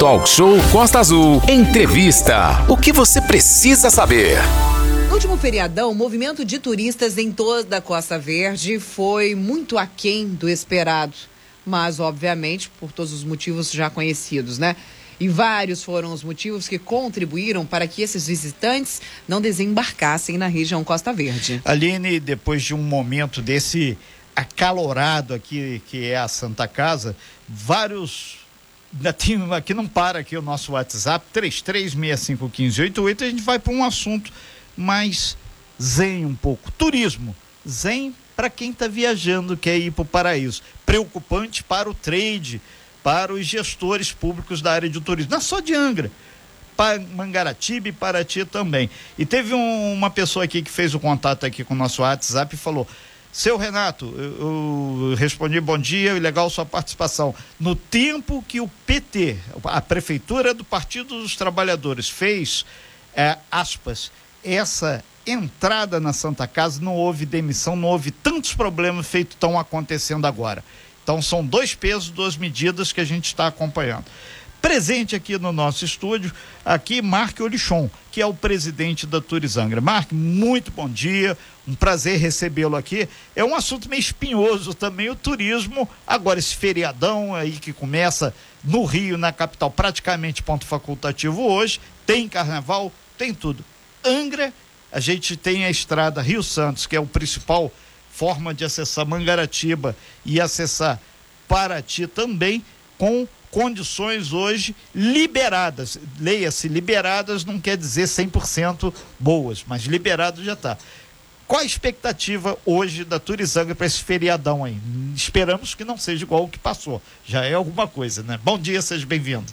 Talk Show Costa Azul. Entrevista. O que você precisa saber? No último feriadão, o movimento de turistas em toda a Costa Verde foi muito aquém do esperado. Mas, obviamente, por todos os motivos já conhecidos, né? E vários foram os motivos que contribuíram para que esses visitantes não desembarcassem na região Costa Verde. Aline, depois de um momento desse acalorado aqui, que é a Santa Casa, vários aqui não para aqui o nosso WhatsApp, 33651588, a gente vai para um assunto mais zen um pouco. Turismo. Zen para quem está viajando, quer ir para o paraíso. Preocupante para o trade, para os gestores públicos da área de turismo. Não é só de Angra. Para Mangaratiba e Paraty também. E teve um, uma pessoa aqui que fez o contato aqui com o nosso WhatsApp e falou: seu Renato, eu, eu respondi bom dia e legal sua participação. No tempo que o PT, a Prefeitura do Partido dos Trabalhadores, fez, é, aspas, essa entrada na Santa Casa, não houve demissão, não houve tantos problemas feitos estão acontecendo agora. Então são dois pesos, duas medidas que a gente está acompanhando. Presente aqui no nosso estúdio, aqui Mark Olichon, que é o presidente da Turizangra. Mark, muito bom dia, um prazer recebê-lo aqui. É um assunto meio espinhoso também o turismo. Agora esse feriadão aí que começa no Rio, na capital, praticamente ponto facultativo hoje, tem carnaval, tem tudo. Angra, a gente tem a estrada Rio Santos, que é o principal forma de acessar Mangaratiba e acessar Paraty também com condições hoje liberadas. Leia-se, liberadas não quer dizer 100% boas, mas liberado já está. Qual a expectativa hoje da Turizanga para esse feriadão aí? Esperamos que não seja igual o que passou. Já é alguma coisa, né? Bom dia, seja bem-vindo.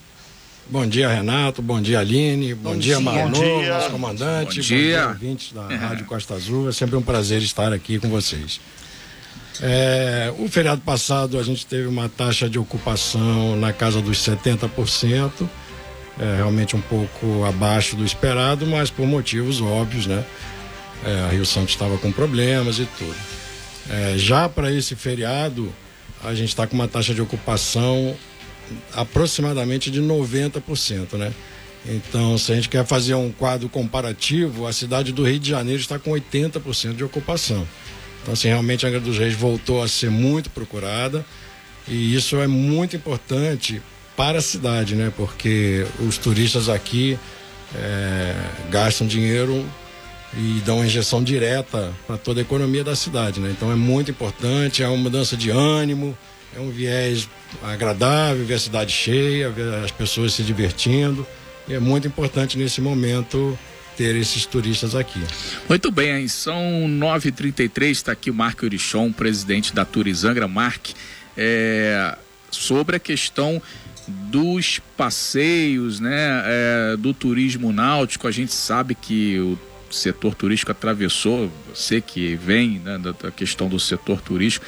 Bom dia, Renato. Bom dia, Aline. Bom, bom dia, Marlon, nosso comandante. Bom dia. Bom dia, ouvintes da Rádio Costa Azul. É sempre um prazer estar aqui com vocês. É, o feriado passado a gente teve uma taxa de ocupação na casa dos 70%, é, realmente um pouco abaixo do esperado, mas por motivos óbvios, né? É, a Rio Santos estava com problemas e tudo. É, já para esse feriado, a gente está com uma taxa de ocupação aproximadamente de 90%, né? Então, se a gente quer fazer um quadro comparativo, a cidade do Rio de Janeiro está com 80% de ocupação. Então, assim, realmente a Angra dos Reis voltou a ser muito procurada e isso é muito importante para a cidade, né? Porque os turistas aqui é, gastam dinheiro e dão uma injeção direta para toda a economia da cidade, né? Então é muito importante, é uma mudança de ânimo, é um viés agradável, ver a cidade cheia, ver as pessoas se divertindo. E é muito importante nesse momento ter esses turistas aqui. Muito bem, são 9h33, está aqui o Marco Urichon, presidente da Turizangra. Mark, é, sobre a questão dos passeios, né, é, do turismo náutico, a gente sabe que o setor turístico atravessou, você que vem né, da questão do setor turístico,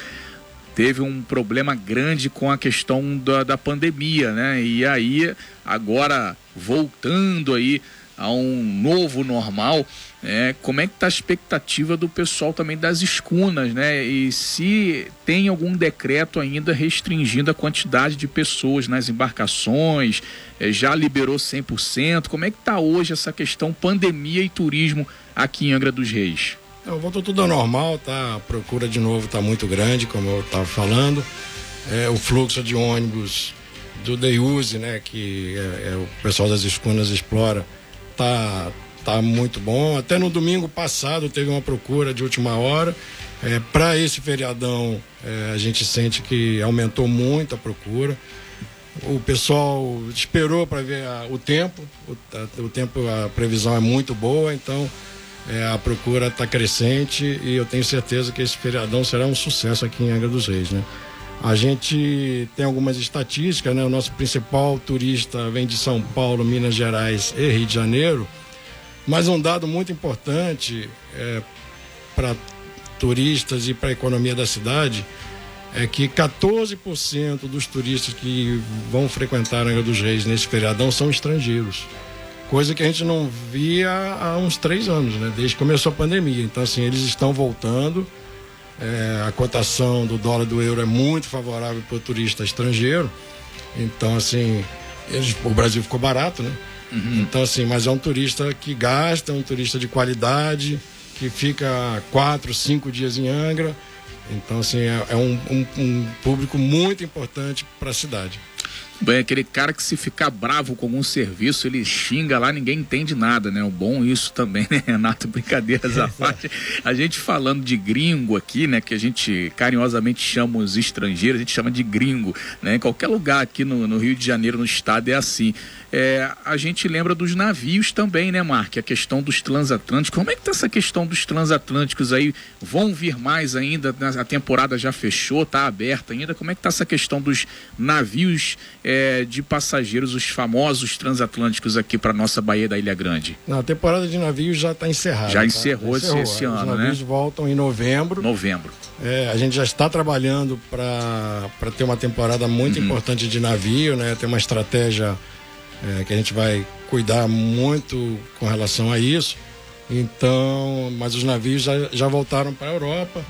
teve um problema grande com a questão da, da pandemia, né? E aí, agora voltando aí a um novo normal, é, como é que está a expectativa do pessoal também das escunas, né? E se tem algum decreto ainda restringindo a quantidade de pessoas nas embarcações, é, já liberou 100%, como é que está hoje essa questão pandemia e turismo aqui em Angra dos Reis? Voltou tudo ao normal, tá? A procura de novo está muito grande, como eu estava falando. É, o fluxo de ônibus do Deiuse, né, que é, é, o pessoal das escunas explora, tá, tá muito bom. Até no domingo passado teve uma procura de última hora. É, Para esse feriadão, é, a gente sente que aumentou muito a procura. O pessoal esperou para ver a, o tempo, o, a, o, tempo, a previsão é muito boa, então é, a procura está crescente e eu tenho certeza que esse feriadão será um sucesso aqui em Angra dos Reis, né? A gente tem algumas estatísticas, né? O nosso principal turista vem de São Paulo, Minas Gerais e Rio de Janeiro. Mas um dado muito importante é, para turistas e para a economia da cidade é que 14% dos turistas que vão frequentar a Angra dos Reis nesse feriadão são estrangeiros. Coisa que a gente não via há uns três anos, né? Desde que começou a pandemia. Então, assim, eles estão voltando é, a cotação do dólar do euro é muito favorável para o turista estrangeiro. Então, assim, eles, o Brasil ficou barato, né? Uhum. Então, assim, mas é um turista que gasta, é um turista de qualidade, que fica quatro, cinco dias em Angra. Então, assim, é, é um, um, um público muito importante para a cidade. Bem, aquele cara que se ficar bravo com algum serviço, ele xinga lá, ninguém entende nada, né? O bom isso também, né, Renato? Brincadeiras à parte. A gente falando de gringo aqui, né? Que a gente carinhosamente chama os estrangeiros, a gente chama de gringo, né? Em qualquer lugar aqui no, no Rio de Janeiro, no estado, é assim. É, a gente lembra dos navios também, né, Mark? A questão dos transatlânticos. Como é que tá essa questão dos transatlânticos aí? Vão vir mais ainda? A temporada já fechou, tá aberta ainda. Como é que tá essa questão dos navios é, de passageiros, os famosos transatlânticos aqui para nossa Baía da Ilha Grande? Não, a temporada de navios já está encerrada. Já encerrou, tá? encerrou esse, esse ano, né? Os navios voltam em novembro. Novembro. É, a gente já está trabalhando para ter uma temporada muito uhum. importante de navio, né? Ter uma estratégia é, que a gente vai cuidar muito com relação a isso. Então, mas os navios já, já voltaram para a Europa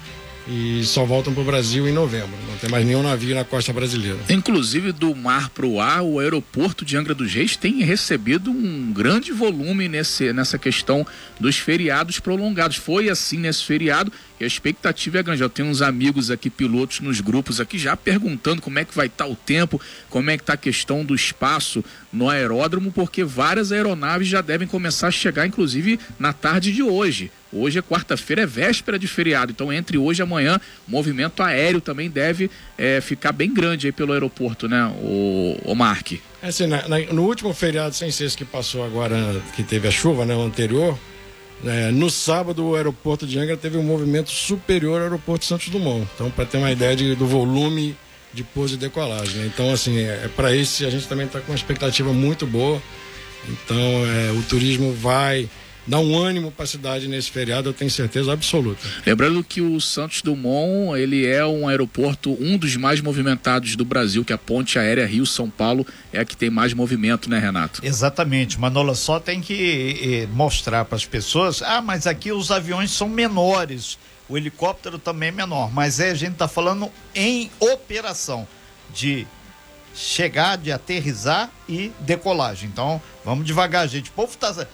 e só voltam para o Brasil em novembro. Não tem mais nenhum navio na costa brasileira. Inclusive, do mar para o ar, o aeroporto de Angra dos Reis tem recebido um grande volume nesse, nessa questão dos feriados prolongados. Foi assim nesse feriado e a expectativa é grande. Eu tenho uns amigos aqui, pilotos nos grupos aqui, já perguntando como é que vai estar tá o tempo, como é que está a questão do espaço no aeródromo, porque várias aeronaves já devem começar a chegar, inclusive, na tarde de hoje. Hoje é quarta-feira, é véspera de feriado. Então, entre hoje e amanhã, movimento aéreo também deve é, ficar bem grande aí pelo aeroporto, né, o, o Mark? É assim, na, na, no último feriado sem esse que passou agora, que teve a chuva, né, o anterior, é, no sábado, o aeroporto de Angra teve um movimento superior ao aeroporto Santos Dumont. Então, para ter uma ideia de, do volume de pouso e decolagem. Né? Então, assim, é, é para esse a gente também está com uma expectativa muito boa. Então, é, o turismo vai dá um ânimo para a cidade nesse feriado, eu tenho certeza absoluta. Lembrando que o Santos Dumont, ele é um aeroporto, um dos mais movimentados do Brasil, que a ponte aérea Rio-São Paulo é a que tem mais movimento, né, Renato? Exatamente, Manola, só tem que eh, mostrar para as pessoas, ah, mas aqui os aviões são menores, o helicóptero também é menor, mas é, a gente está falando em operação de chegar, de aterrizar e decolagem. Então, vamos devagar, gente. O povo está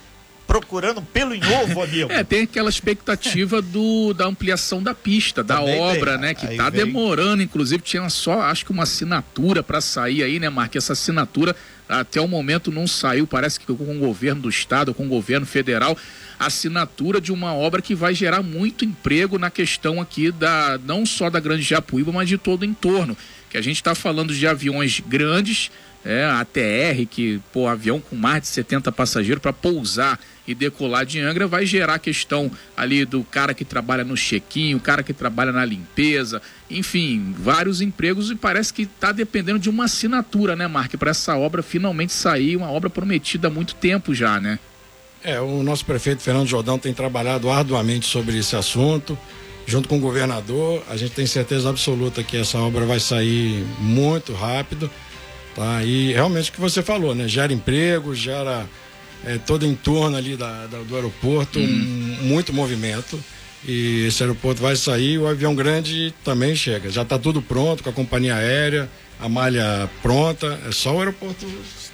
procurando pelo em ovo, amigo. é, tem aquela expectativa do, da ampliação da pista, da Também obra, tem. né? Que tá vem... demorando, inclusive tinha só, acho que uma assinatura para sair aí, né, Marque? Essa assinatura até o momento não saiu, parece que com o governo do estado, com o governo federal, assinatura de uma obra que vai gerar muito emprego na questão aqui da não só da Grande Japuíba, mas de todo o entorno. Que a gente está falando de aviões grandes, é, ATR, que, pô, avião com mais de 70 passageiros para pousar e decolar de Angra vai gerar a questão ali do cara que trabalha no chequinho, o cara que trabalha na limpeza, enfim, vários empregos e parece que está dependendo de uma assinatura, né, Mark, para essa obra finalmente sair, uma obra prometida há muito tempo já, né? É, o nosso prefeito Fernando Jordão tem trabalhado arduamente sobre esse assunto, junto com o governador. A gente tem certeza absoluta que essa obra vai sair muito rápido, tá? E realmente o que você falou, né? Gera emprego, gera é, todo em torno ali da, da do aeroporto, hum. muito movimento. E esse aeroporto vai sair, o avião grande também chega. Já está tudo pronto com a companhia aérea, a malha pronta, é só o aeroporto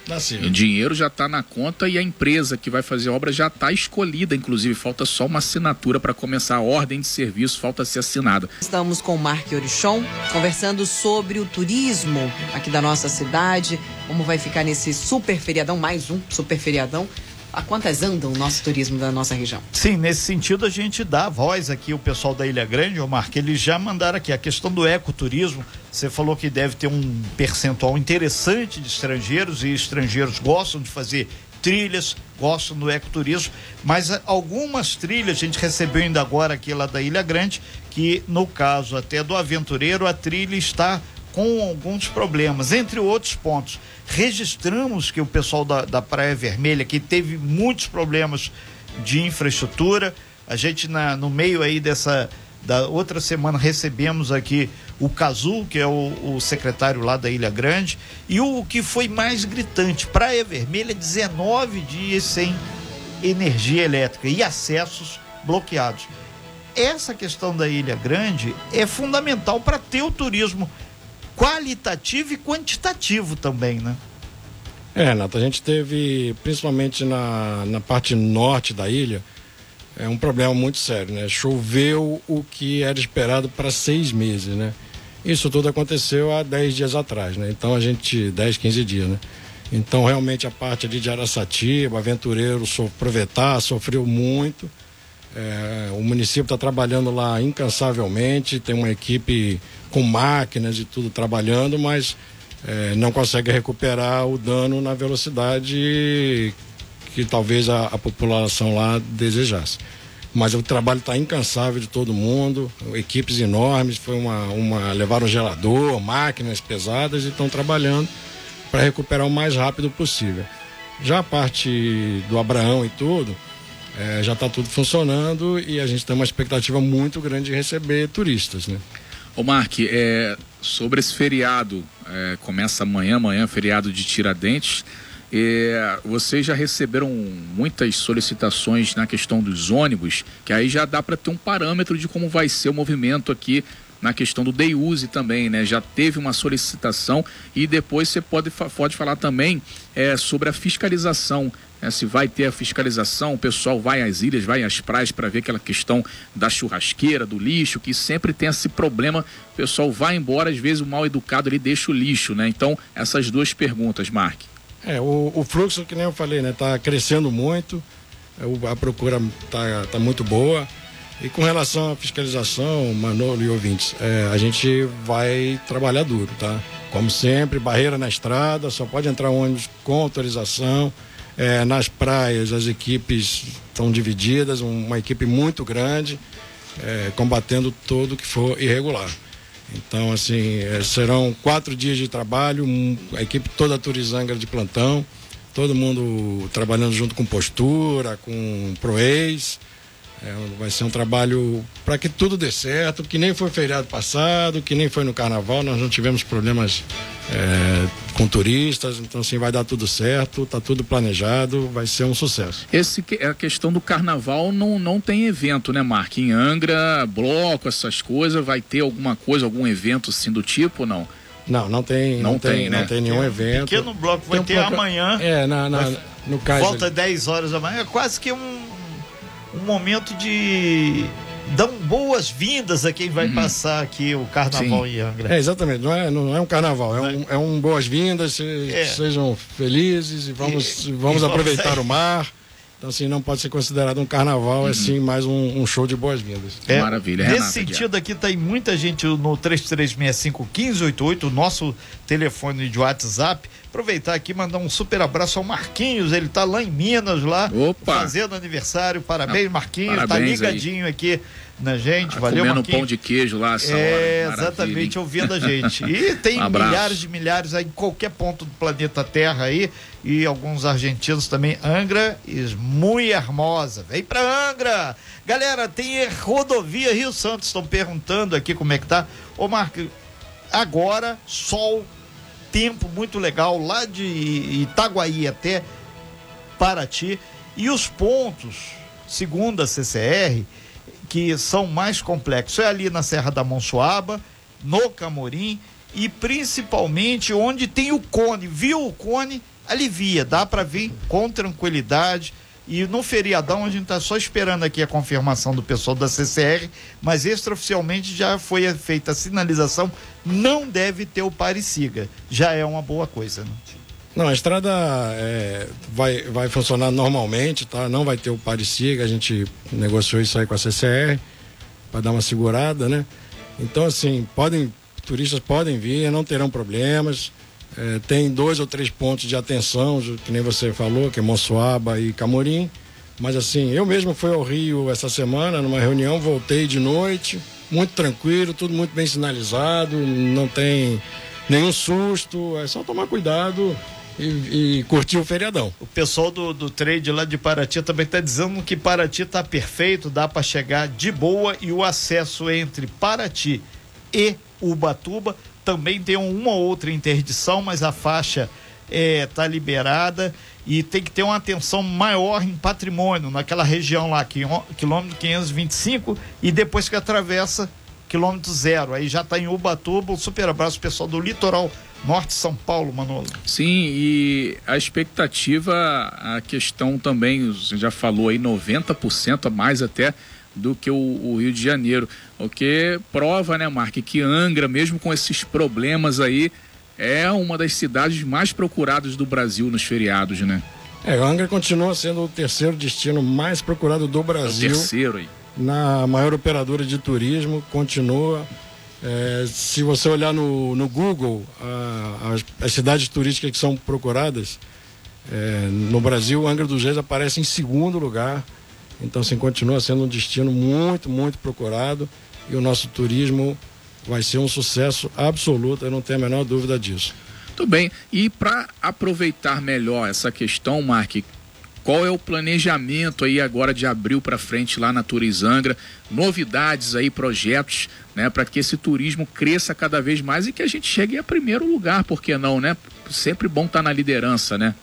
nascer. O dinheiro já está na conta e a empresa que vai fazer a obra já está escolhida, inclusive falta só uma assinatura para começar a ordem de serviço, falta ser assinada. Estamos com o Mark Orichon conversando sobre o turismo aqui da nossa cidade, como vai ficar nesse super feriadão, mais um super feriadão a quantas anda o nosso turismo da nossa região? Sim, nesse sentido a gente dá voz aqui, o pessoal da Ilha Grande, Omar, que eles já mandaram aqui a questão do ecoturismo. Você falou que deve ter um percentual interessante de estrangeiros e estrangeiros gostam de fazer trilhas, gostam do ecoturismo, mas algumas trilhas a gente recebeu ainda agora aqui lá da Ilha Grande, que no caso até do aventureiro, a trilha está com alguns problemas, entre outros pontos. Registramos que o pessoal da, da Praia Vermelha que teve muitos problemas de infraestrutura. A gente na, no meio aí dessa da outra semana recebemos aqui o Cazu, que é o, o, secretário lá da Ilha Grande, e o que foi mais gritante, Praia Vermelha 19 dias sem energia elétrica e acessos bloqueados. Essa questão da Ilha Grande é fundamental para ter o turismo qualitativo e quantitativo também, né? É, Renato, a gente teve, principalmente na, na parte norte da ilha, é um problema muito sério, né? Choveu o que era esperado para seis meses, né? Isso tudo aconteceu há 10 dias atrás, né? Então a gente, 10, 15 dias, né? Então realmente a parte ali de Araçatiba, Aventureiro, so, Provetar, sofreu muito. É, o município está trabalhando lá incansavelmente, tem uma equipe com máquinas e tudo trabalhando, mas é, não consegue recuperar o dano na velocidade que talvez a, a população lá desejasse. Mas o trabalho está incansável de todo mundo, equipes enormes, foi uma, uma levaram gerador, máquinas pesadas e estão trabalhando para recuperar o mais rápido possível. Já a parte do Abraão e tudo, é, já está tudo funcionando e a gente tem uma expectativa muito grande de receber turistas, né? Ô Mark, é, sobre esse feriado, é, começa amanhã, amanhã, feriado de Tiradentes. É, vocês já receberam muitas solicitações na questão dos ônibus, que aí já dá para ter um parâmetro de como vai ser o movimento aqui na questão do day use também, né? Já teve uma solicitação e depois você pode, pode falar também é, sobre a fiscalização. Né? Se vai ter a fiscalização, o pessoal vai às ilhas, vai às praias para ver aquela questão da churrasqueira, do lixo, que sempre tem esse problema. O pessoal vai embora, às vezes o mal educado ele deixa o lixo, né? Então, essas duas perguntas, Mark. É, o, o fluxo, que nem eu falei, né? Tá crescendo muito, é, a procura tá, tá muito boa. E com relação à fiscalização, Manolo e ouvintes, é, a gente vai trabalhar duro, tá? Como sempre, barreira na estrada, só pode entrar ônibus com autorização. É, nas praias, as equipes estão divididas, uma equipe muito grande, é, combatendo tudo que for irregular. Então, assim, é, serão quatro dias de trabalho, a equipe toda turizanga de plantão, todo mundo trabalhando junto com postura, com proex. É, vai ser um trabalho para que tudo dê certo, que nem foi feriado passado, que nem foi no carnaval, nós não tivemos problemas é, com turistas, então assim vai dar tudo certo, tá tudo planejado, vai ser um sucesso. Esse é a questão do carnaval não, não tem evento, né, Mark? Em Angra, bloco, essas coisas, vai ter alguma coisa, algum evento assim do tipo ou não? Não, não tem, não, não tem, tem, né? não tem nenhum tem um evento. Pequeno bloco vai ter amanhã. É, na, na no caso. Volta ali. 10 horas da manhã, é quase que um um momento de dão boas-vindas a quem vai uhum. passar aqui o carnaval Sim. em Angra. É, exatamente, não é, não é um carnaval, é um, é um boas-vindas, se, é. sejam felizes e vamos, e, vamos e aproveitar vamos... o mar. Então, assim, não pode ser considerado um carnaval, uhum. é sim mais um, um show de boas-vindas. É, Maravilha, Nesse sentido aqui, tem muita gente no 3365-1588, o nosso telefone de WhatsApp. Aproveitar aqui e mandar um super abraço ao Marquinhos, ele tá lá em Minas, lá, Opa. fazendo aniversário. Parabéns, Marquinhos, tá Parabéns tá ligadinho aí. aqui na gente. Ah, Valeu, comendo Marquinhos. pão de queijo lá, essa É, hora. exatamente, ouvindo a gente. E tem um milhares de milhares aí em qualquer ponto do planeta Terra aí. E alguns argentinos também. Angra e muito hermosa. Vem pra Angra! Galera, tem rodovia Rio Santos. Estão perguntando aqui como é que tá. Ô, Marco, agora, sol, tempo muito legal lá de Itaguaí até Paraty. E os pontos, segundo a CCR, que são mais complexos. É ali na Serra da Monsuaba, no Camorim e principalmente onde tem o cone. Viu o cone? Alivia, dá para vir com tranquilidade. E no feriadão a gente está só esperando aqui a confirmação do pessoal da CCR, mas extraoficialmente já foi feita a sinalização, não deve ter o pare siga. Já é uma boa coisa, né? Não, a estrada é, vai, vai funcionar normalmente, tá? Não vai ter o pare-siga, a gente negociou isso aí com a CCR para dar uma segurada, né? Então, assim, podem, turistas podem vir, não terão problemas. É, tem dois ou três pontos de atenção, que nem você falou, que é Monsoaba e Camorim. Mas assim, eu mesmo fui ao Rio essa semana, numa reunião, voltei de noite, muito tranquilo, tudo muito bem sinalizado, não tem nenhum susto, é só tomar cuidado e, e curtir o feriadão. O pessoal do, do trade lá de Paraty também está dizendo que Paraty está perfeito, dá para chegar de boa e o acesso entre Paraty e Ubatuba também tem uma outra interdição, mas a faixa está é, liberada e tem que ter uma atenção maior em patrimônio, naquela região lá, quilômetro 525, e depois que atravessa quilômetro zero. Aí já está em Ubatuba, um super abraço pessoal do Litoral Norte São Paulo, Manolo. Sim, e a expectativa, a questão também, você já falou aí, 90% a mais até do que o, o, Rio de Janeiro. O que prova, né, Mark, que Angra, mesmo com esses problemas aí, é uma das cidades mais procuradas do Brasil nos feriados, né? É, Angra continua sendo o terceiro destino mais procurado do Brasil. É o terceiro aí. Na maior operadora de turismo, continua. É, se você olhar no, no Google, a, as, as, cidades turísticas que são procuradas, é, no Brasil, Angra dos Reis aparece em segundo lugar. Então, assim, continua sendo um destino muito, muito procurado e o nosso turismo vai ser um sucesso absoluto, eu não tenho a menor dúvida disso. Tudo bem. E para aproveitar melhor essa questão, Mark, qual é o planejamento aí agora de abril para frente lá na Turizangra? Novidades aí, projetos, né, para que esse turismo cresça cada vez mais e que a gente chegue a primeiro lugar, por que não, né? Sempre bom estar tá na liderança, né?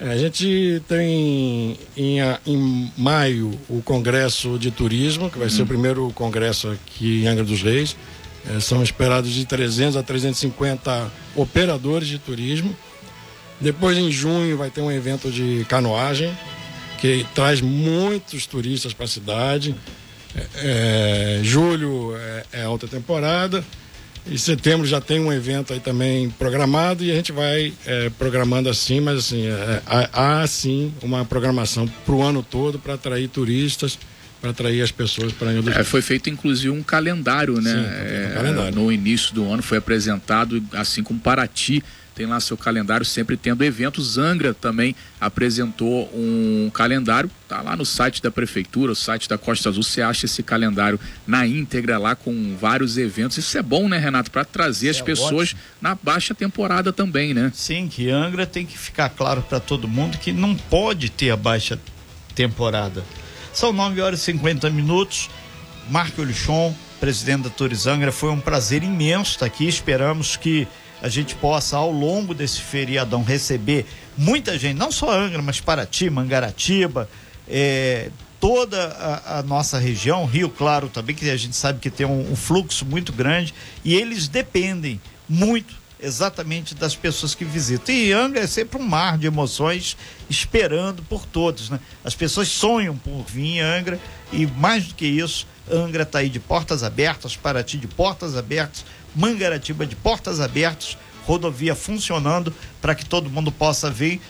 É, a gente tem em, em, maio o Congresso de Turismo, que vai ser o uhum. primeiro congresso aqui em Angra dos Reis. É, são esperados de 300 a 350 operadores de turismo. Depois, em junho, vai ter um evento de canoagem, que traz muitos turistas para a cidade. É, é, julho é, é alta temporada. Em setembro já tem um evento aí também programado e a gente vai é, programando assim, mas assim, é, há, há sim uma programação para o ano todo para atrair turistas, para atrair as pessoas para Angra é, Foi feito inclusive um calendário, né? Sim, um é, calendário. No início do ano foi apresentado, assim como Paraty tem lá seu calendário sempre tendo eventos. Angra também apresentou um calendário, tá lá no site da prefeitura, o site da Costa Azul, você acha esse calendário na íntegra lá com vários eventos. Isso é bom, né, Renato, para trazer Isso as é pessoas ótimo. na baixa temporada também, né? Sim, que Angra tem que ficar claro para todo mundo que não pode ter a baixa temporada. São 9 horas e 50 minutos. Marco Lichon, presidente da Turizangra, foi um prazer imenso estar aqui. Esperamos que a gente possa, ao longo desse feriadão, receber muita gente, não só Angra, mas Paraty, Mangaratiba, é, toda a, a, nossa região, Rio Claro também, que a gente sabe que tem um, um fluxo muito grande, e eles dependem muito exatamente das pessoas que visitam. E Angra é sempre um mar de emoções esperando por todos, né? As pessoas sonham por vir em Angra e mais do que isso, Angra está aí de portas abertas, Paraty de portas abertas, Mangaratiba de portas abertas, rodovia funcionando para que todo mundo possa vir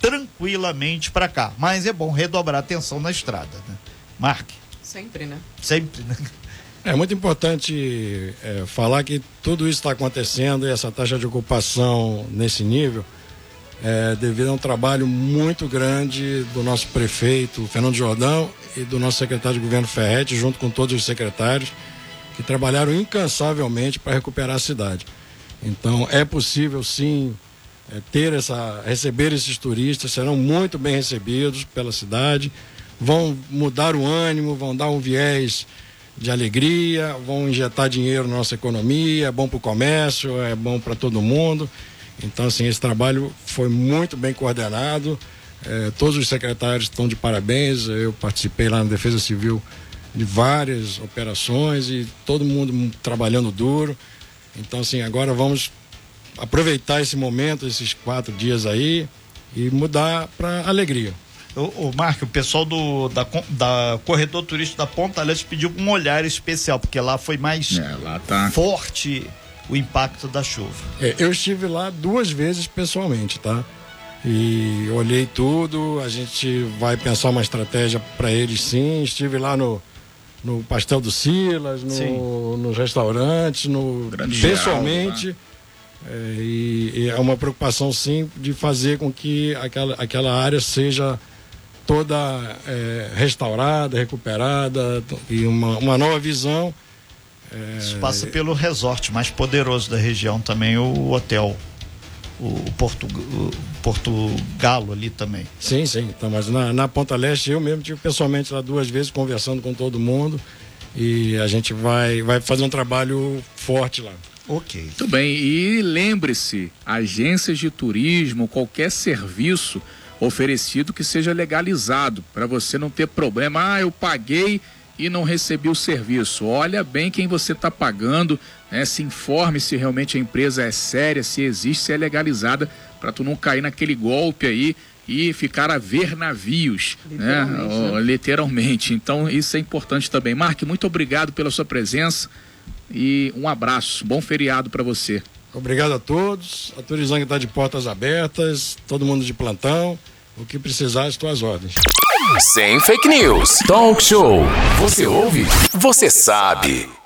tranquilamente para cá. Mas é bom redobrar atenção na estrada, né? Marque. Sempre, né? Sempre, né? É muito importante é, falar que tudo isso está acontecendo e essa taxa de ocupação nesse nível é devido a um trabalho muito grande do nosso prefeito Fernando Jordão e do nosso secretário de governo Ferretti, junto com todos os secretários que trabalharam incansavelmente para recuperar a cidade. Então é possível sim é, ter essa, receber esses turistas, serão muito bem recebidos pela cidade, vão mudar o ânimo, vão dar um viés de alegria, vão injetar dinheiro na nossa economia, é bom para o comércio, é bom para todo mundo. Então, assim, esse trabalho foi muito bem coordenado. É, todos os secretários estão de parabéns. Eu participei lá na Defesa Civil de várias operações e todo mundo trabalhando duro. Então, assim, agora vamos aproveitar esse momento, esses quatro dias aí e mudar para alegria. O, o Marco, o pessoal do da, da corredor turístico da Ponta Leste pediu um olhar especial, porque lá foi mais é, lá tá. forte o impacto da chuva. É, eu estive lá duas vezes pessoalmente, tá? E olhei tudo, a gente vai pensar uma estratégia para eles sim. Estive lá no, no Pastel do Silas, no, nos restaurantes, no Grande pessoalmente. Geral, né? é, e, e, é uma preocupação sim de fazer com que aquela, aquela área seja toda é, restaurada, recuperada e uma, uma nova visão. É... Isso passa pelo resort mais poderoso da região também, o hotel o Porto, o Porto Galo ali também. Sim, sim. Então, mas na, na Ponta Leste eu mesmo tive pessoalmente lá duas vezes conversando com todo mundo e a gente vai, vai fazer um trabalho forte lá. Ok. Muito bem. E lembre-se, agências de turismo, qualquer serviço oferecido que seja legalizado, para você não ter problema. Ah, eu paguei e não recebi o serviço. Olha bem quem você está pagando, né? se informe se realmente a empresa é séria, se existe, se é legalizada, para tu não cair naquele golpe aí e ficar a ver navios, né? literalmente, né? né? literalmente. Então isso é importante também. Mark, muito obrigado pela sua presença e um abraço. Bom feriado para você. Obrigado a todos. A Turizang está de portas abertas, todo mundo de plantão. O que precisar, estou às ordens. Sem fake news. Talk show. Você ouve? Você sabe.